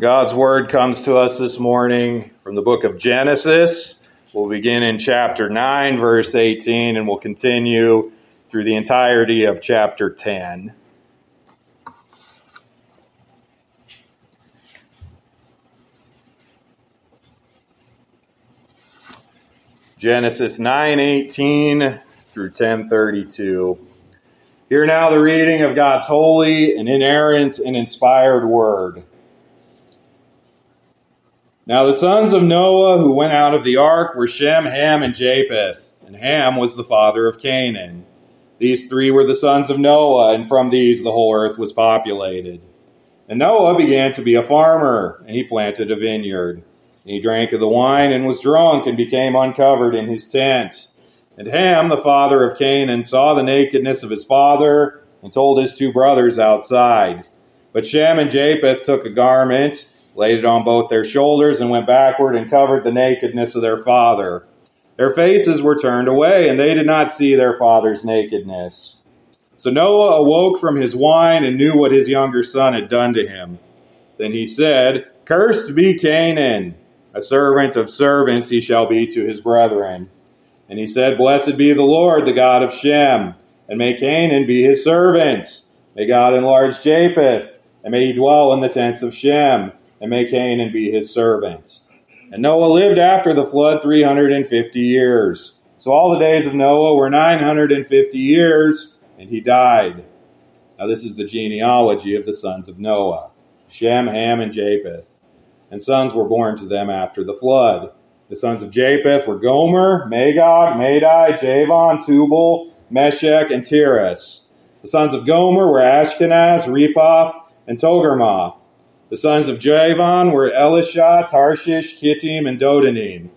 God's Word comes to us this morning from the book of Genesis. We'll begin in chapter 9, verse 18, and we'll continue through the entirety of chapter 10. Genesis 9:18 through 10:32. Hear now the reading of God's holy and inerrant and inspired word. Now the sons of Noah who went out of the ark were Shem, Ham, and Japheth, and Ham was the father of Canaan. These three were the sons of Noah, and from these the whole earth was populated. And Noah began to be a farmer, and he planted a vineyard. And he drank of the wine and was drunk, and became uncovered in his tent. And Ham, the father of Canaan, saw the nakedness of his father, and told his two brothers outside. But Shem and Japheth took a garment, laid it on both their shoulders, and went backward and covered the nakedness of their father. Their faces were turned away, and they did not see their father's nakedness. So Noah awoke from his wine and knew what his younger son had done to him. Then he said, Cursed be Canaan, a servant of servants he shall be to his brethren. And he said, Blessed be the Lord, the God of Shem, and may Canaan be his servant. May God enlarge Japheth, and may he dwell in the tents of Shem and may Canaan be his servant. And Noah lived after the flood 350 years. So all the days of Noah were 950 years, and he died. Now, this is the genealogy of the sons of Noah Shem, Ham, and Japheth. And sons were born to them after the flood. The sons of Japheth were Gomer, Magog, Madai, Javan, Tubal, Meshech, and Tiras. The sons of Gomer were Ashkenaz, Rephath, and Togarmah. The sons of Javan were Elisha, Tarshish, Kittim, and Dodanim.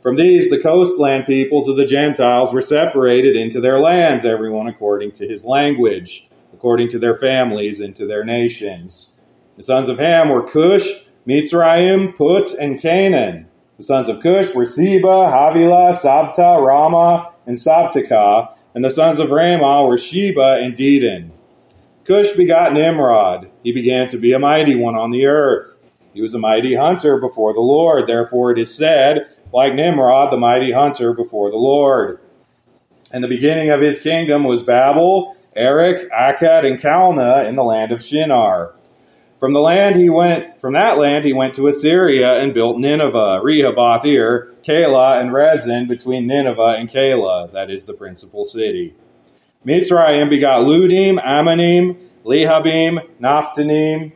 From these, the coastland peoples of the Gentiles were separated into their lands, everyone according to his language, according to their families, into their nations. The sons of Ham were Cush, Mitzrayim, Put, and Canaan. The sons of Cush were Seba, Havilah, Sabta, Raamah, and Sabteka. And the sons of Raamah were Sheba and Dedan. Cush begot Nimrod. He began to be a mighty one on the earth. He was a mighty hunter before the Lord. Therefore it is said, like Nimrod, the mighty hunter before the Lord. And the beginning of his kingdom was Babel, Erech, Akkad, and Calneh in the land of Shinar. From the land he went from that land he went to Assyria and built Nineveh, Rehoboth er, Ir, Calah, and Resen between Nineveh and Calah, that is the principal city. Mitzrayim begot Ludim, Ammonim, Lehabim, Naphtanim,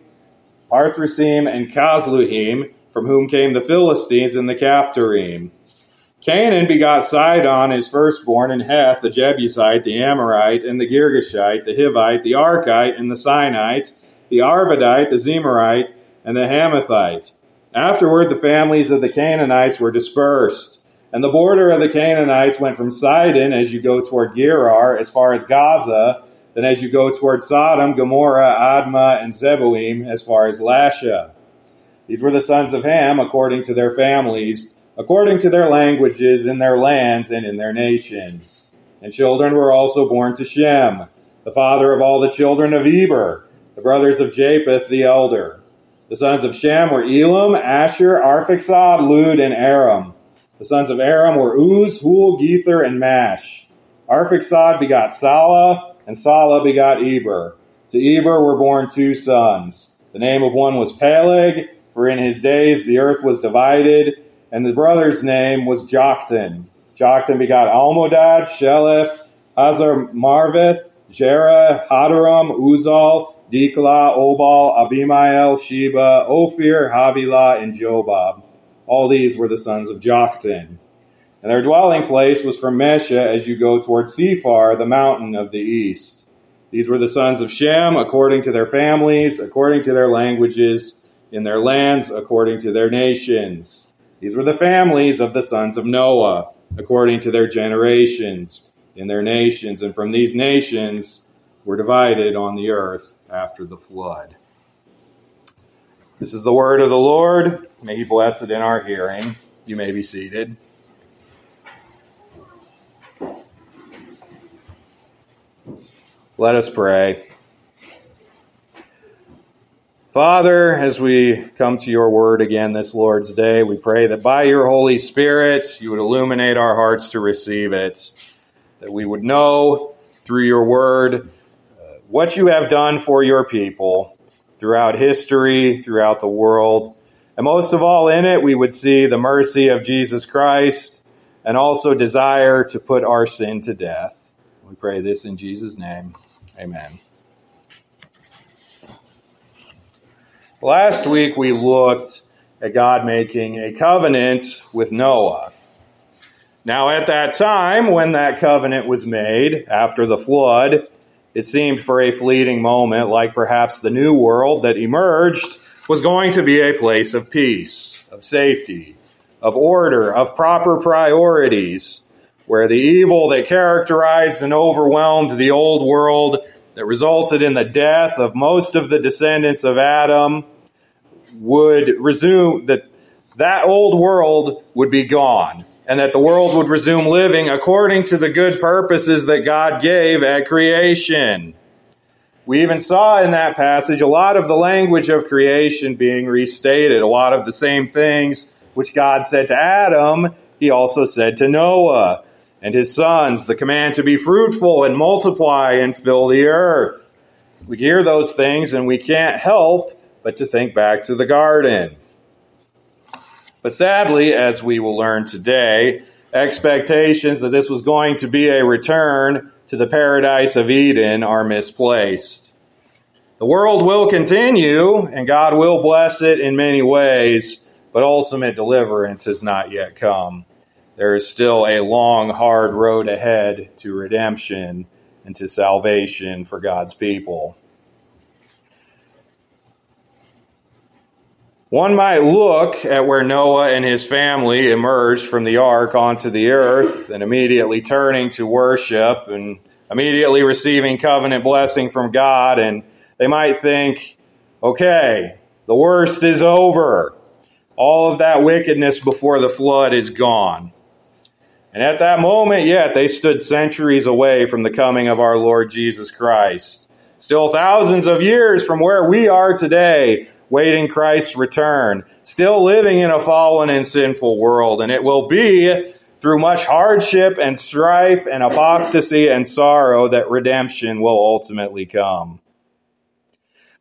Pathrusim, and Casluhim, from whom came the Philistines and the Caphtorim. Canaan begot Sidon, his firstborn, and Heth, the Jebusite, the Amorite, and the Girgashite, the Hivite, the Archite, and the Sinite, the Arvadite, the Zemarite, and the Hamathite. Afterward, the families of the Canaanites were dispersed. And the border of the Canaanites went from Sidon as you go toward Gerar as far as Gaza, then as you go toward Sodom, Gomorrah, Admah, and Zeboim as far as Lasha. These were the sons of Ham according to their families, according to their languages, in their lands, and in their nations. And children were also born to Shem, the father of all the children of Eber, the brothers of Japheth the elder. The sons of Shem were Elam, Asshur, Arphaxad, Lud, and Aram. The sons of Aram were Uz, Hul, Gether, and Mash. Arphaxad begot Salah, and Salah begot Eber. To Eber were born two sons. The name of one was Peleg, for in his days the earth was divided, and the brother's name was Joktan. Joktan begot Almodad, Sheleph, Hazar Marveth, Jerah, Hadaram, Uzal, Diklah, Obal, Abimael, Sheba, Ophir, Havilah, and Jobab. All these were the sons of Joktan. And their dwelling place was from Mesha as you go toward Sephar, the mountain of the east. These were the sons of Shem, according to their families, according to their languages, in their lands according to their nations. These were the families of the sons of Noah, according to their generations in their nations. And from these nations were divided on the earth after the flood. This is the word of the Lord. May he bless it in our hearing. You may be seated. Let us pray. Father, as we come to your word again this Lord's Day, we pray that by your Holy Spirit you would illuminate our hearts to receive it, that we would know through your word uh, what you have done for your people throughout history, throughout the world. And most of all, in it, we would see the mercy of Jesus Christ and also desire to put our sin to death. We pray this in Jesus' name. Amen. Last week we looked at God making a covenant with Noah. Now, at that time, when that covenant was made after the flood, it seemed for a fleeting moment like perhaps the new world that emerged was going to be a place of peace, of safety, of order, of proper priorities, where the evil that characterized and overwhelmed the old world that resulted in the death of most of the descendants of Adam would resume that that old world would be gone and that the world would resume living according to the good purposes that God gave at creation. We even saw in that passage a lot of the language of creation being restated, a lot of the same things which God said to Adam, he also said to Noah and his sons, the command to be fruitful and multiply and fill the earth. We hear those things and we can't help but to think back to the garden. But sadly, as we will learn today, expectations that this was going to be a return to the paradise of Eden are misplaced. The world will continue, and God will bless it in many ways, but ultimate deliverance has not yet come. There is still a long, hard road ahead to redemption and to salvation for God's people. One might look at where Noah and his family emerged from the ark onto the earth and immediately turning to worship and immediately receiving covenant blessing from God, and they might think, okay, the worst is over. All of that wickedness before the flood is gone. And at that moment, yet, they stood centuries away from the coming of our Lord Jesus Christ. Still thousands of years from where we are today, waiting Christ's return, still living in a fallen and sinful world. And it will be through much hardship and strife and apostasy and sorrow that redemption will ultimately come.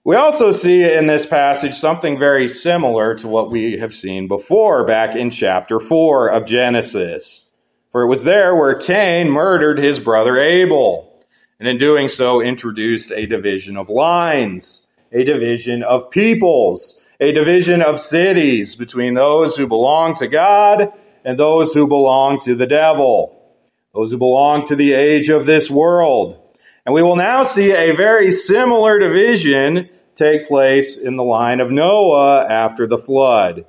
We also see in this passage something very similar to what we have seen before back in chapter 4 of Genesis. For it was there where Cain murdered his brother Abel, and in doing so introduced a division of lines a division of peoples, a division of cities between those who belong to God and those who belong to the devil, those who belong to the age of this world. And we will now see a very similar division take place in the line of Noah after the flood.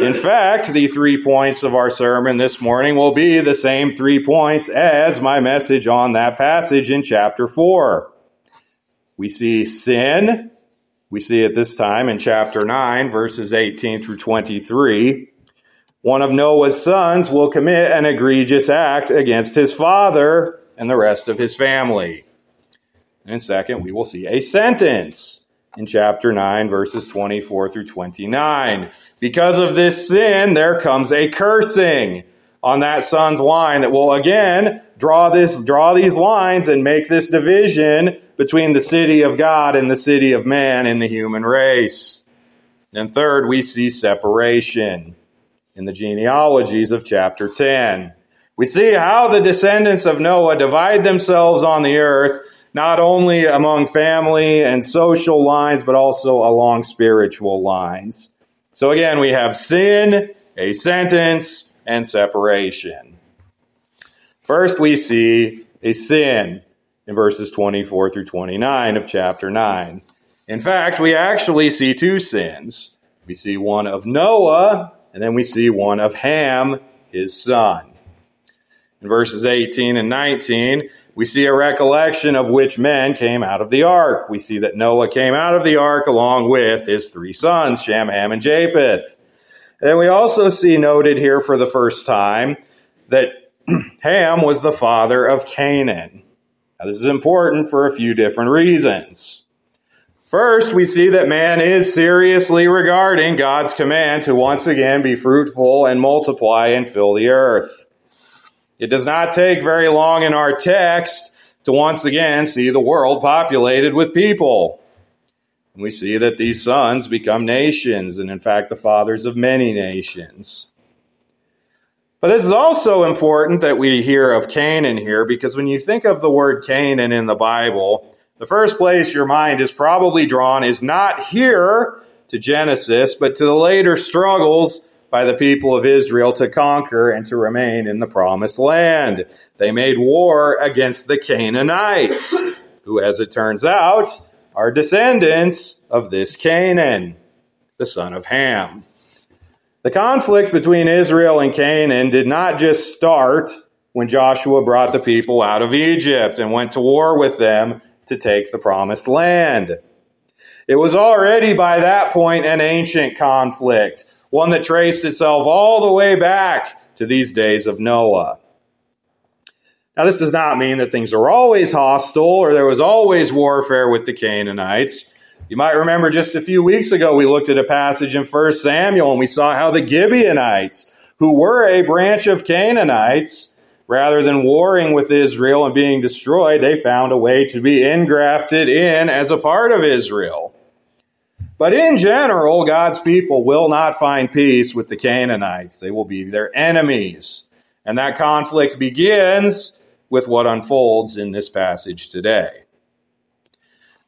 In fact, the three points of our sermon this morning will be the same three points as my message on that passage in chapter 4. We see sin. We see it this time in chapter 9, verses 18 through 23. One of Noah's sons will commit an egregious act against his father and the rest of his family. And second, we will see a sentence in chapter 9, verses 24 through 29. Because of this sin, there comes a cursing on that son's line that will again draw this draw these lines and make this division between the city of God and the city of man in the human race. And third, we see separation in the genealogies of chapter 10. We see how the descendants of Noah divide themselves on the earth, not only among family and social lines, but also along spiritual lines. So again, we have sin, a sentence, and separation. First, we see a sin in verses 24 through 29 of chapter 9. In fact, we actually see two sins. We see one of Noah, and then we see one of Ham, his son. In verses 18 and 19, we see a recollection of which men came out of the ark. We see that Noah came out of the ark along with his three sons, Shem, Ham, and Japheth. And we also see noted here for the first time that Ham was the father of Canaan. Now, this is important for a few different reasons. First, we see that man is seriously regarding God's command to once again be fruitful and multiply and fill the earth. It does not take very long in our text to once again see the world populated with people. And we see that these sons become nations, and in fact, the fathers of many nations. But this is also important that we hear of Canaan here, because when you think of the word Canaan in the Bible, the first place your mind is probably drawn is not here to Genesis, but to the later struggles by the people of Israel to conquer and to remain in the promised land. They made war against the Canaanites, who, as it turns out, are descendants of this Canaan, the son of Ham. The conflict between Israel and Canaan did not just start when Joshua brought the people out of Egypt and went to war with them to take the promised land. It was already by that point an ancient conflict one that traced itself all the way back to these days of Noah. Now, this does not mean that things are always hostile or there was always warfare with the Canaanites. You might remember just a few weeks ago we looked at a passage in 1 Samuel and we saw how the Gibeonites, who were a branch of Canaanites, rather than warring with Israel and being destroyed, they found a way to be engrafted in as a part of Israel. But in general, God's people will not find peace with the Canaanites. They will be their enemies. And that conflict begins with what unfolds in this passage today.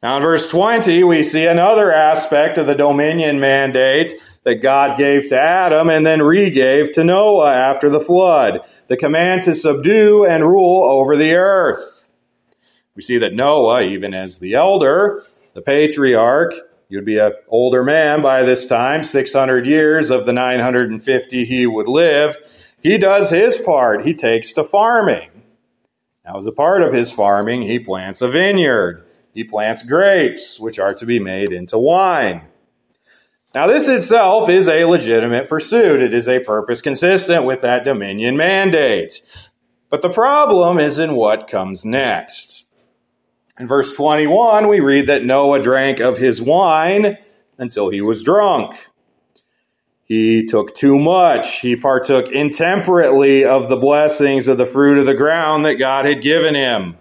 Now, in verse 20, we see another aspect of the dominion mandate that God gave to Adam and then regave to Noah after the flood the command to subdue and rule over the earth. We see that Noah, even as the elder, the patriarch, You'd be an older man by this time, 600 years of the 950 he would live. He does his part. He takes to farming. Now, as a part of his farming, he plants a vineyard. He plants grapes, which are to be made into wine. Now, this itself is a legitimate pursuit. It is a purpose consistent with that dominion mandate. But the problem is in what comes next. In verse 21, we read that Noah drank of his wine until he was drunk. He took too much. He partook intemperately of the blessings of the fruit of the ground that God had given him.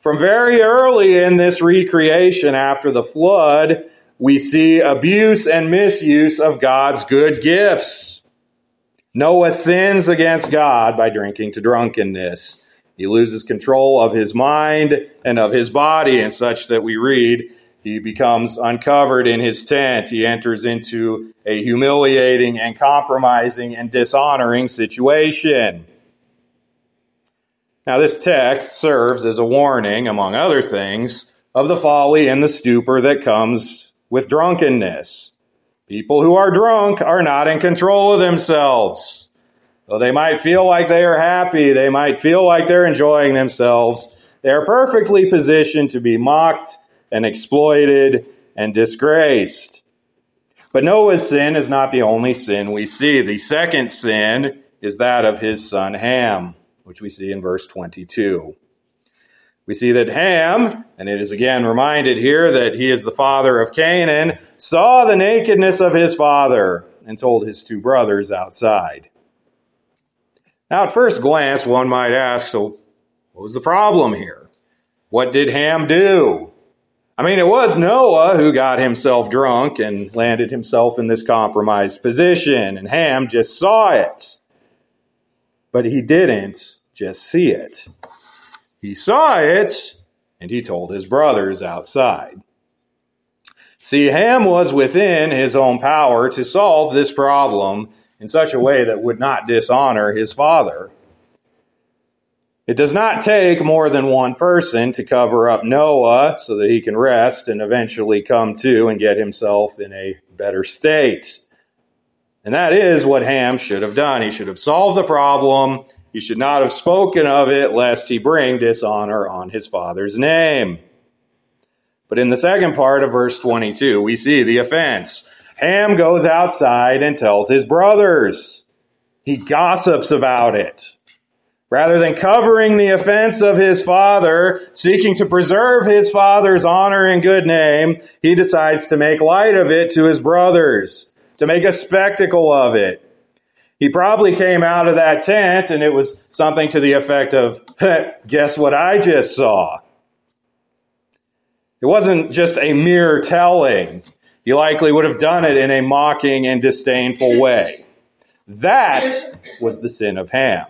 From very early in this recreation after the flood, we see abuse and misuse of God's good gifts. Noah sins against God by drinking to drunkenness. He loses control of his mind and of his body, and such that we read, he becomes uncovered in his tent. He enters into a humiliating and compromising and dishonoring situation. Now, this text serves as a warning, among other things, of the folly and the stupor that comes with drunkenness. People who are drunk are not in control of themselves. Though they might feel like they are happy, they might feel like they're enjoying themselves, they are perfectly positioned to be mocked and exploited and disgraced. But Noah's sin is not the only sin we see. The second sin is that of his son Ham, which we see in verse 22. We see that Ham, and it is again reminded here that he is the father of Canaan, saw the nakedness of his father and told his two brothers outside. Now, at first glance, one might ask so, what was the problem here? What did Ham do? I mean, it was Noah who got himself drunk and landed himself in this compromised position, and Ham just saw it. But he didn't just see it. He saw it, and he told his brothers outside. See, Ham was within his own power to solve this problem in such a way that would not dishonor his father. It does not take more than one person to cover up Noah so that he can rest and eventually come to and get himself in a better state. And that is what Ham should have done. He should have solved the problem. He should not have spoken of it lest he bring dishonor on his father's name. But in the second part of verse 22, we see the offense. Ham goes outside and tells his brothers. He gossips about it. Rather than covering the offense of his father, seeking to preserve his father's honor and good name, he decides to make light of it to his brothers, to make a spectacle of it. He probably came out of that tent and it was something to the effect of, guess what I just saw? It wasn't just a mere telling. He likely would have done it in a mocking and disdainful way. That was the sin of Ham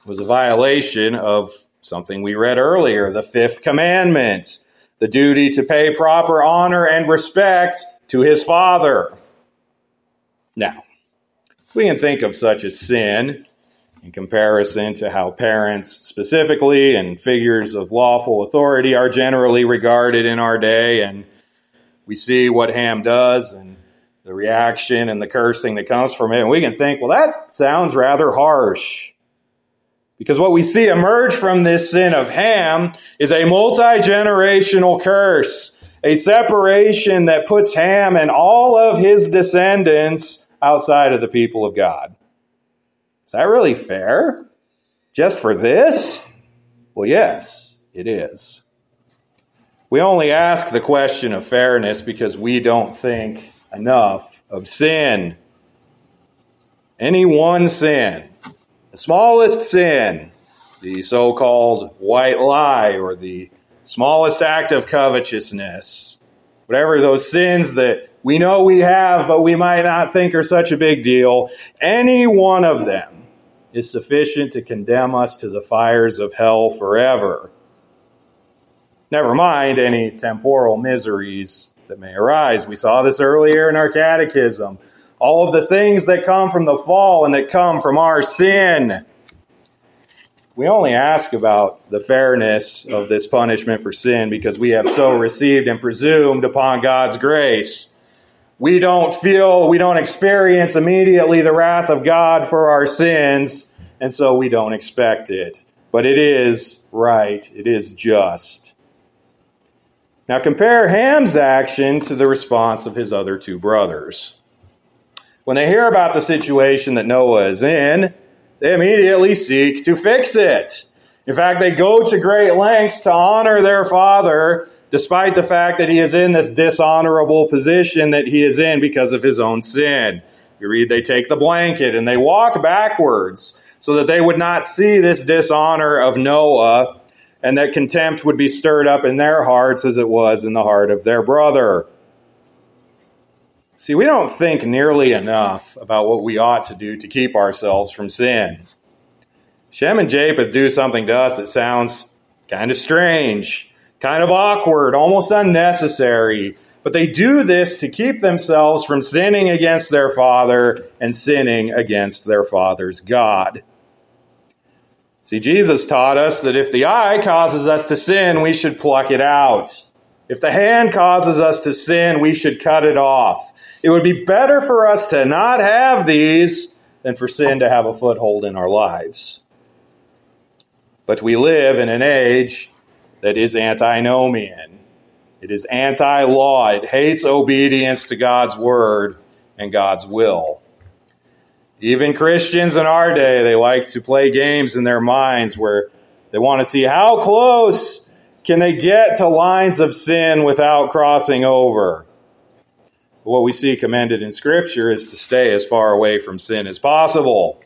It was a violation of something we read earlier, the fifth commandment, the duty to pay proper honor and respect to his father. Now, we can think of such a sin in comparison to how parents specifically and figures of lawful authority are generally regarded in our day and we see what Ham does and the reaction and the cursing that comes from it and we can think well that sounds rather harsh. Because what we see emerge from this sin of Ham is a multi generational curse, a separation that puts Ham and all of his descendants outside of the people of God. Is that really fair? Just for this? Well, yes, it is. We only ask the question of fairness because we don't think enough of sin. Any one sin the smallest sin, the so called white lie, or the smallest act of covetousness, whatever those sins that we know we have, but we might not think are such a big deal, any one of them is sufficient to condemn us to the fires of hell forever. Never mind any temporal miseries that may arise. We saw this earlier in our catechism all of the things that come from the fall and that come from our sin. We only ask about the fairness of this punishment for sin because we have so received and presumed upon God's grace. We don't feel, we don't experience immediately the wrath of God for our sins, and so we don't expect it. But it is right, it is just. Now compare Ham's action to the response of his other two brothers. When they hear about the situation that Noah is in, they immediately seek to fix it. In fact, they go to great lengths to honor their father, despite the fact that he is in this dishonorable position that he is in because of his own sin. You read, they take the blanket and they walk backwards so that they would not see this dishonor of Noah and that contempt would be stirred up in their hearts as it was in the heart of their brother. See, we don't think nearly enough about what we ought to do to keep ourselves from sin. Shem and Japheth do something to us that sounds kind of strange, kind of awkward, almost unnecessary, but they do this to keep themselves from sinning against their father and sinning against their father's God. See, Jesus taught us that if the eye causes us to sin, we should pluck it out. If the hand causes us to sin, we should cut it off. It would be better for us to not have these than for sin to have a foothold in our lives. But we live in an age that is antinomian. It is anti law. It hates obedience to God's word and God's will. Even Christians in our day, they like to play games in their minds where they want to see how close can they get to lines of sin without crossing over what we see commended in Scripture is to stay as far away from sin as possible.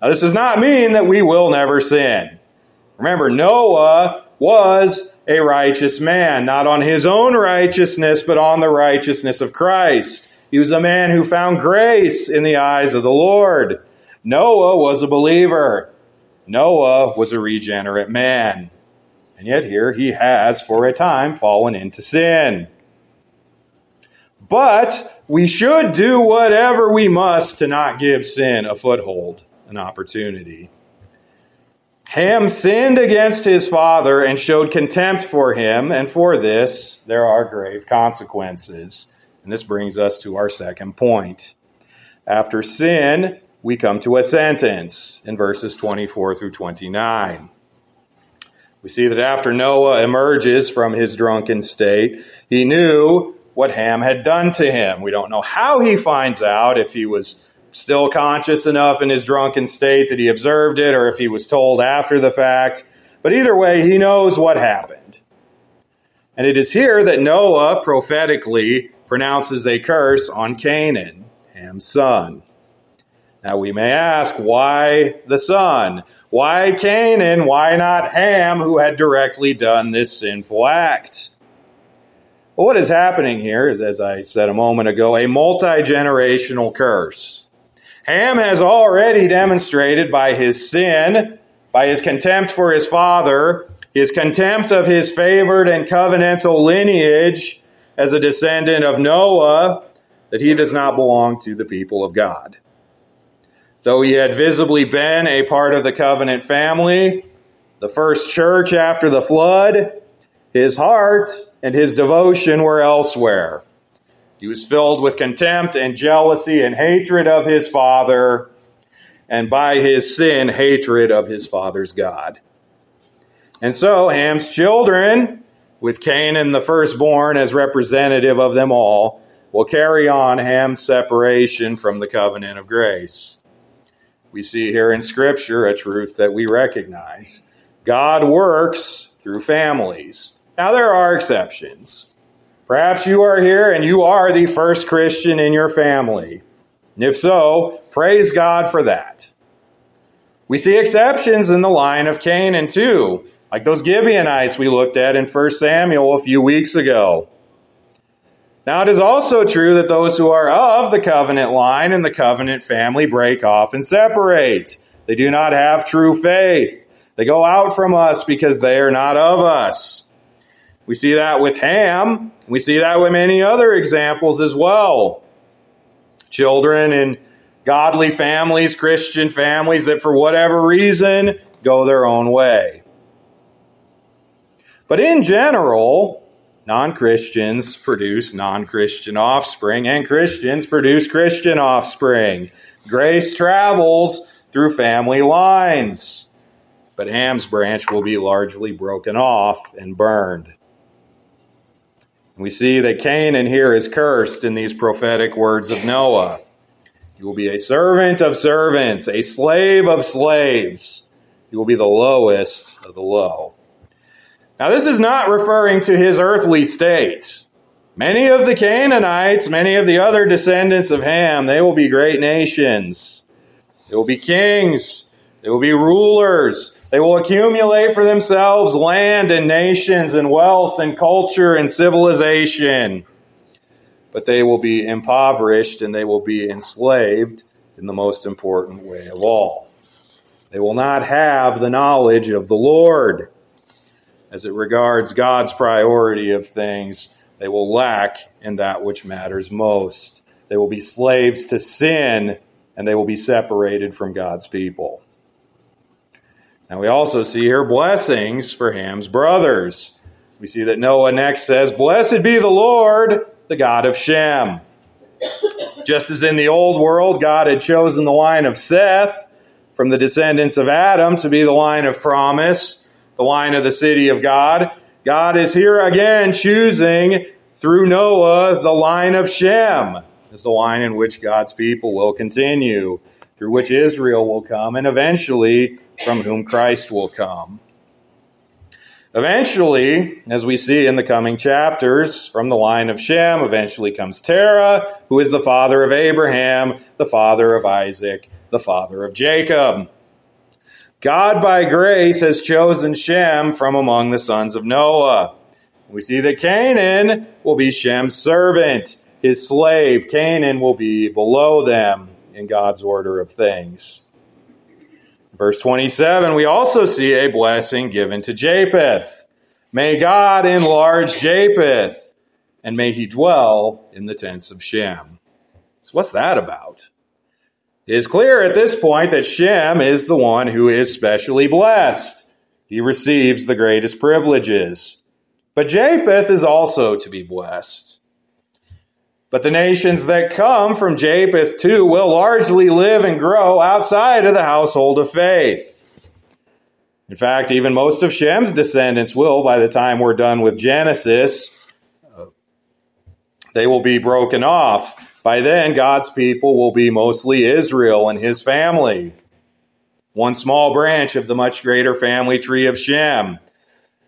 Now, this does not mean that we will never sin. Remember, Noah was a righteous man, not on his own righteousness, but on the righteousness of Christ. He was a man who found grace in the eyes of the Lord. Noah was a believer. Noah was a regenerate man. And yet, here he has, for a time, fallen into sin. But we should do whatever we must to not give sin a foothold, an opportunity. Ham sinned against his father and showed contempt for him, and for this there are grave consequences. And this brings us to our second point. After sin, we come to a sentence in verses 24 through 29. We see that after Noah emerges from his drunken state, he knew what Ham had done to him. We don't know how he finds out, if he was still conscious enough in his drunken state that he observed it or if he was told after the fact. But either way, he knows what happened. And it is here that Noah prophetically pronounces a curse on Canaan, Ham's son. Now we may ask, why the son? Why Canaan? Why not Ham, who had directly done this sinful act? Well, what is happening here is, as I said a moment ago, a multi generational curse. Ham has already demonstrated by his sin, by his contempt for his father, his contempt of his favored and covenantal lineage as a descendant of Noah, that he does not belong to the people of God. Though he had visibly been a part of the covenant family, the first church after the flood, his heart and his devotion were elsewhere. He was filled with contempt and jealousy and hatred of his father, and by his sin, hatred of his father's God. And so Ham's children, with Canaan the firstborn as representative of them all, will carry on Ham's separation from the covenant of grace. We see here in Scripture a truth that we recognize God works through families. Now, there are exceptions. Perhaps you are here and you are the first Christian in your family. If so, praise God for that. We see exceptions in the line of Canaan too, like those Gibeonites we looked at in 1 Samuel a few weeks ago. Now, it is also true that those who are of the covenant line and the covenant family break off and separate. They do not have true faith. They go out from us because they are not of us. We see that with Ham. We see that with many other examples as well. Children in godly families, Christian families that for whatever reason go their own way. But in general, non Christians produce non Christian offspring, and Christians produce Christian offspring. Grace travels through family lines, but Ham's branch will be largely broken off and burned. We see that Canaan here is cursed in these prophetic words of Noah. He will be a servant of servants, a slave of slaves. He will be the lowest of the low. Now, this is not referring to his earthly state. Many of the Canaanites, many of the other descendants of Ham, they will be great nations. They will be kings. They will be rulers. They will accumulate for themselves land and nations and wealth and culture and civilization. But they will be impoverished and they will be enslaved in the most important way of all. They will not have the knowledge of the Lord. As it regards God's priority of things, they will lack in that which matters most. They will be slaves to sin and they will be separated from God's people. Now we also see here blessings for Ham's brothers. We see that Noah next says, Blessed be the Lord, the God of Shem. Just as in the old world, God had chosen the line of Seth from the descendants of Adam to be the line of promise, the line of the city of God, God is here again choosing through Noah the line of Shem as the line in which God's people will continue, through which Israel will come, and eventually from whom Christ will come. Eventually, as we see in the coming chapters, from the line of Shem, eventually comes Terah, who is the father of Abraham, the father of Isaac, the father of Jacob. God, by grace, has chosen Shem from among the sons of Noah. We see that Canaan will be Shem's servant, his slave. Canaan will be below them in God's order of things. Verse 27, we also see a blessing given to Japheth. May God enlarge Japheth, and may he dwell in the tents of Shem. So, what's that about? It is clear at this point that Shem is the one who is specially blessed. He receives the greatest privileges. But Japheth is also to be blessed. But the nations that come from Japheth too will largely live and grow outside of the household of faith. In fact, even most of Shem's descendants will, by the time we're done with Genesis, uh, they will be broken off. By then, God's people will be mostly Israel and his family, one small branch of the much greater family tree of Shem.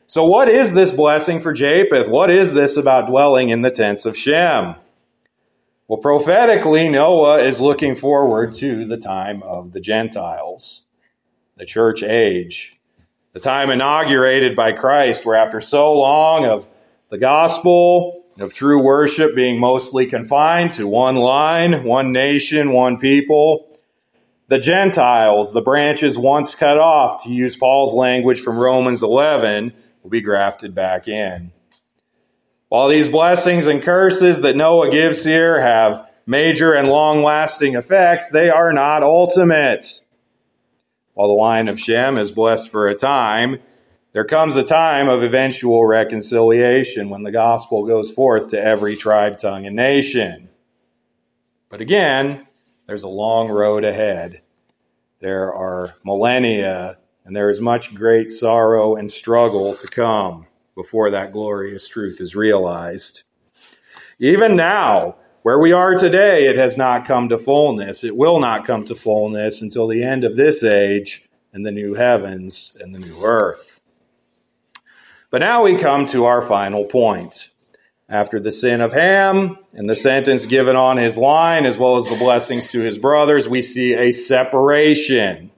So, what is this blessing for Japheth? What is this about dwelling in the tents of Shem? Well, prophetically, Noah is looking forward to the time of the Gentiles, the church age the time inaugurated by Christ, where after so long of the gospel, of true worship being mostly confined to one line, one nation, one people, the Gentiles, the branches once cut off, to use Paul's language from Romans 11, will be grafted back in. While these blessings and curses that Noah gives here have major and long lasting effects, they are not ultimate. While the line of Shem is blessed for a time, there comes a time of eventual reconciliation when the gospel goes forth to every tribe, tongue, and nation. But again, there's a long road ahead. There are millennia, and there is much great sorrow and struggle to come before that glorious truth is realized. Even now, where we are today, it has not come to fullness. It will not come to fullness until the end of this age and the new heavens and the new earth. But now we come to our final point. After the sin of Ham and the sentence given on his line, as well as the blessings to his brothers, we see a separation.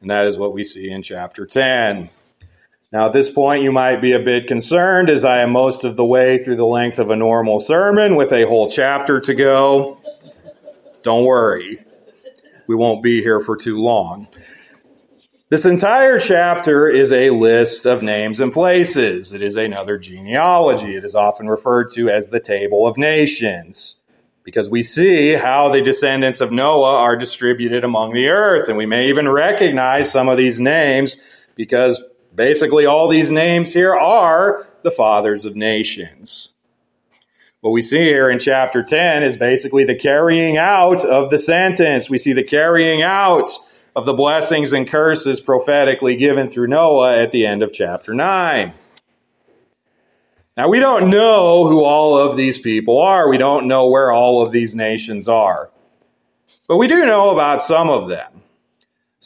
And that is what we see in chapter 10. Now, at this point, you might be a bit concerned as I am most of the way through the length of a normal sermon with a whole chapter to go. Don't worry, we won't be here for too long. This entire chapter is a list of names and places. It is another genealogy. It is often referred to as the Table of Nations because we see how the descendants of Noah are distributed among the earth. And we may even recognize some of these names because Basically, all these names here are the fathers of nations. What we see here in chapter 10 is basically the carrying out of the sentence. We see the carrying out of the blessings and curses prophetically given through Noah at the end of chapter 9. Now, we don't know who all of these people are. We don't know where all of these nations are. But we do know about some of them.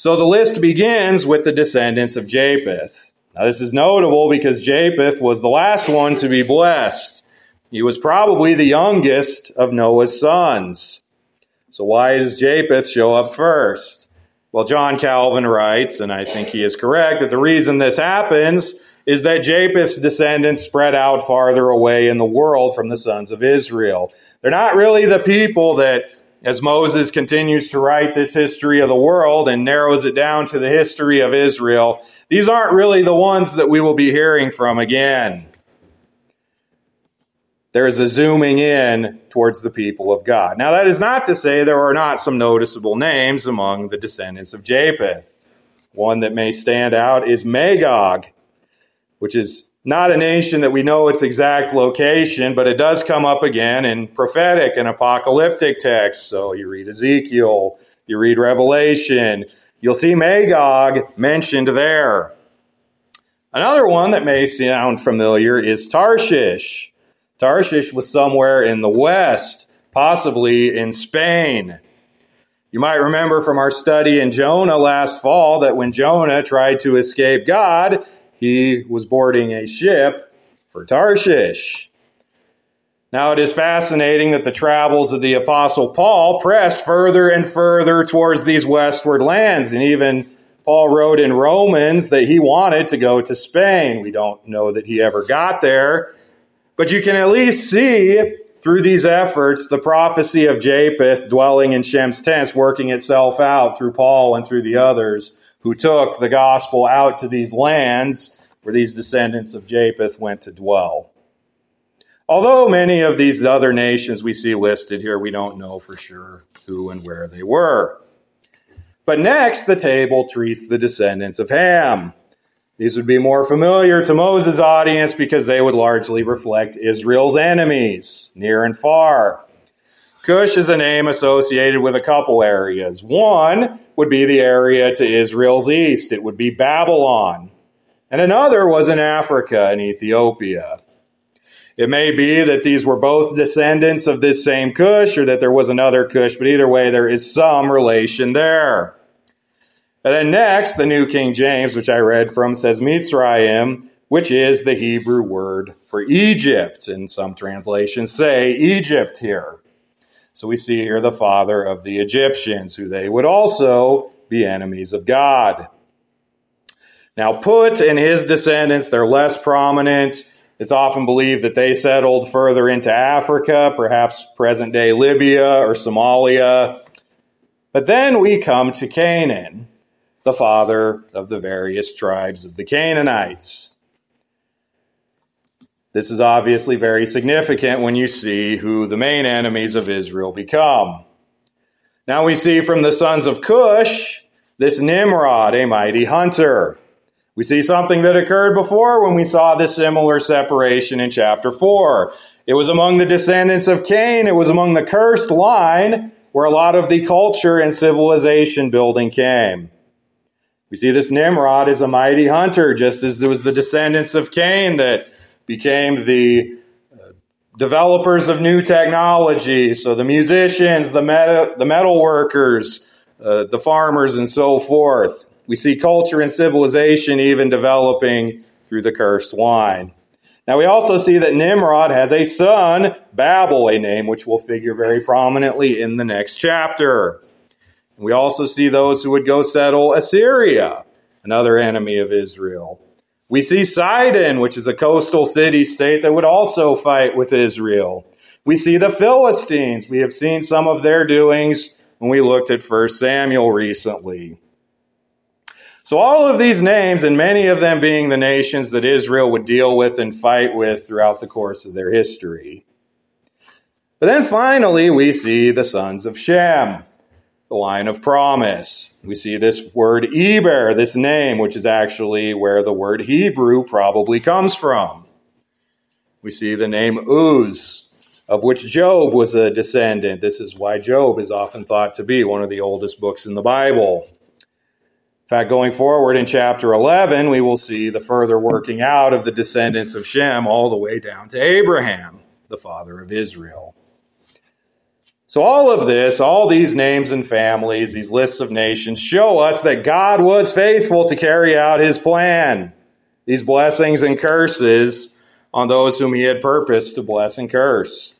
So the list begins with the descendants of Japheth. Now, this is notable because Japheth was the last one to be blessed. He was probably the youngest of Noah's sons. So, why does Japheth show up first? Well, John Calvin writes, and I think he is correct, that the reason this happens is that Japheth's descendants spread out farther away in the world from the sons of Israel. They're not really the people that as Moses continues to write this history of the world and narrows it down to the history of Israel, these aren't really the ones that we will be hearing from again. There is a zooming in towards the people of God. Now, that is not to say there are not some noticeable names among the descendants of Japheth. One that may stand out is Magog, which is not a nation that we know its exact location, but it does come up again in prophetic and apocalyptic texts. So you read Ezekiel, you read Revelation, you'll see Magog mentioned there. Another one that may sound familiar is Tarshish. Tarshish was somewhere in the west, possibly in Spain. You might remember from our study in Jonah last fall that when Jonah tried to escape God, he was boarding a ship for Tarshish. Now, it is fascinating that the travels of the Apostle Paul pressed further and further towards these westward lands. And even Paul wrote in Romans that he wanted to go to Spain. We don't know that he ever got there, but you can at least see through these efforts the prophecy of Japheth dwelling in Shem's tents working itself out through Paul and through the others who took the gospel out to these lands where these descendants of Japheth went to dwell. Although many of these other nations we see listed here, we don't know for sure who and where they were. But next, the table treats the descendants of Ham. These would be more familiar to Moses' audience because they would largely reflect Israel's enemies, near and far. Cush is a name associated with a couple areas. One would be the area to Israel's east, it would be Babylon. And another was in Africa and Ethiopia. It may be that these were both descendants of this same Cush or that there was another Cush, but either way, there is some relation there. And then next, the New King James, which I read from, says Mitzrayim, which is the Hebrew word for Egypt. And some translations say Egypt here. So we see here the father of the Egyptians, who they would also be enemies of God. Now, Put and his descendants, they're less prominent. It's often believed that they settled further into Africa, perhaps present day Libya or Somalia. But then we come to Canaan the father of the various tribes of the Canaanites. This is obviously very significant when you see who the main enemies of Israel become. Now we see from the sons of Cush this Nimrod, a mighty hunter. We see something that occurred before when we saw this similar separation in chapter 4. It was among the descendants of Cain, it was among the cursed line where a lot of the culture and civilization building came. We see this Nimrod is a mighty hunter, just as it was the descendants of Cain that became the uh, developers of new technology. So the musicians, the metal, the metal workers, uh, the farmers, and so forth. We see culture and civilization even developing through the cursed wine. Now we also see that Nimrod has a son, Babel, a name which will figure very prominently in the next chapter. We also see those who would go settle Assyria, another enemy of Israel. We see Sidon, which is a coastal city state that would also fight with Israel. We see the Philistines. We have seen some of their doings when we looked at 1 Samuel recently. So, all of these names, and many of them being the nations that Israel would deal with and fight with throughout the course of their history. But then finally, we see the sons of Shem the line of promise. We see this word Eber, this name, which is actually where the word Hebrew probably comes from. We see the name Uz, of which Job was a descendant. This is why Job is often thought to be one of the oldest books in the Bible. In fact, going forward in chapter 11, we will see the further working out of the descendants of Shem all the way down to Abraham, the father of Israel. So, all of this, all these names and families, these lists of nations, show us that God was faithful to carry out his plan. These blessings and curses on those whom he had purposed to bless and curse.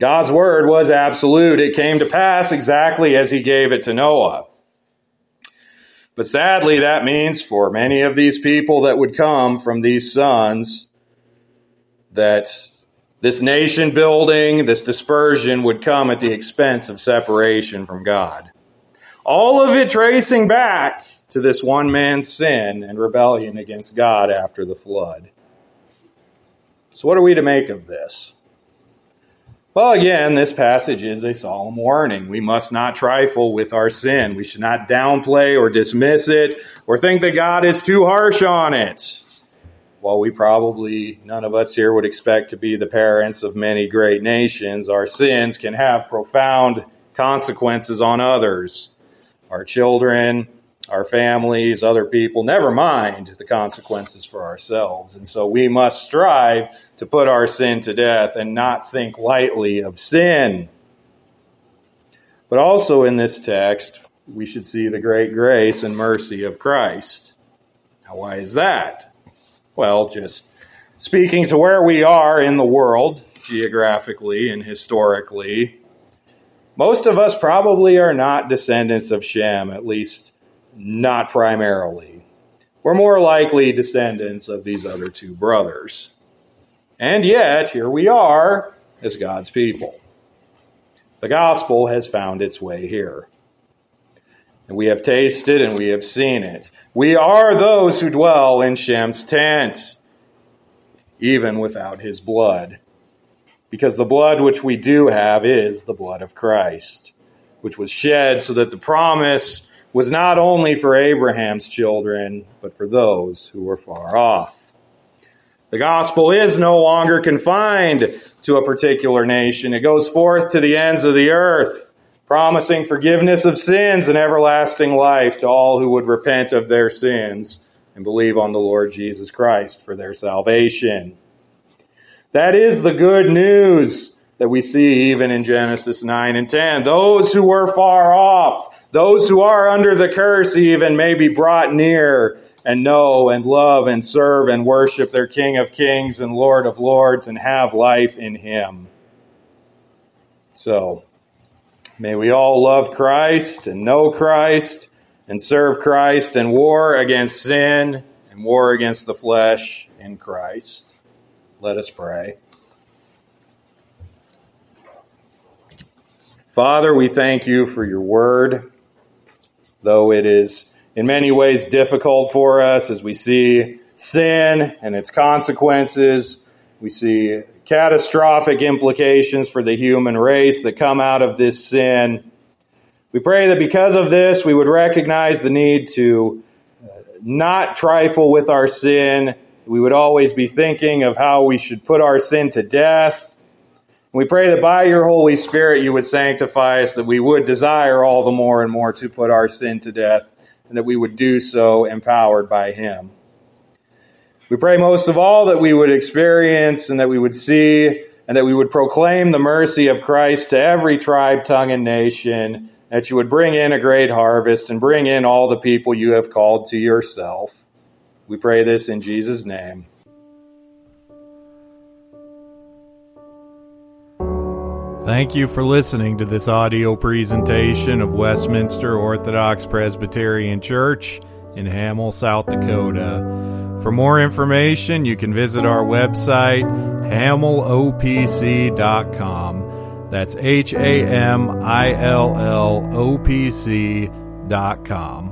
God's word was absolute. It came to pass exactly as he gave it to Noah. But sadly, that means for many of these people that would come from these sons that this nation building, this dispersion would come at the expense of separation from God. All of it tracing back to this one man's sin and rebellion against God after the flood. So, what are we to make of this? Well, again, this passage is a solemn warning. We must not trifle with our sin. We should not downplay or dismiss it or think that God is too harsh on it while we probably, none of us here would expect to be the parents of many great nations, our sins can have profound consequences on others. Our children, our families, other people, never mind the consequences for ourselves. And so we must strive to put our sin to death and not think lightly of sin. But also in this text, we should see the great grace and mercy of Christ. Now, why is that? Well, just speaking to where we are in the world, geographically and historically, most of us probably are not descendants of Shem, at least not primarily. We're more likely descendants of these other two brothers. And yet, here we are as God's people. The gospel has found its way here. And we have tasted and we have seen it. We are those who dwell in Shem's tent, even without his blood. Because the blood which we do have is the blood of Christ, which was shed so that the promise was not only for Abraham's children, but for those who were far off. The gospel is no longer confined to a particular nation. It goes forth to the ends of the earth, promising forgiveness of sins and everlasting life to all who would repent of their sins and believe on the Lord Jesus Christ for their salvation. That is the good news that we see even in Genesis 9 and 10. Those who were far off, those who are under the curse even may be brought near and know and love and serve and worship their King of Kings and Lord of Lords and have life in Him. So, may we all love Christ and know Christ and serve Christ and war against sin and war against the flesh in Christ. Let us pray. Father, we thank you for your word though it is in many ways difficult for us as we see sin and its consequences. We see catastrophic implications for the human race that come out of this sin. We pray that because of this, we would recognize the need to uh, not trifle with our sin. We would always be thinking of how we should put our sin to death we pray that by your Holy Spirit you would sanctify us, that we would desire all the more and more to put our sin to death, and that we would do so empowered by Him. We pray most of all that we would experience and that we would see and that we would proclaim the mercy of Christ to every tribe, tongue, and nation, that you would bring in a great harvest and bring in all the people you have called to yourself. We pray this in Jesus' name. Thank you for listening to this audio presentation of Westminster Orthodox Presbyterian Church in Hamill, South Dakota. For more information, you can visit our website, hamillopc.com. That's H A M I L L O P C.com.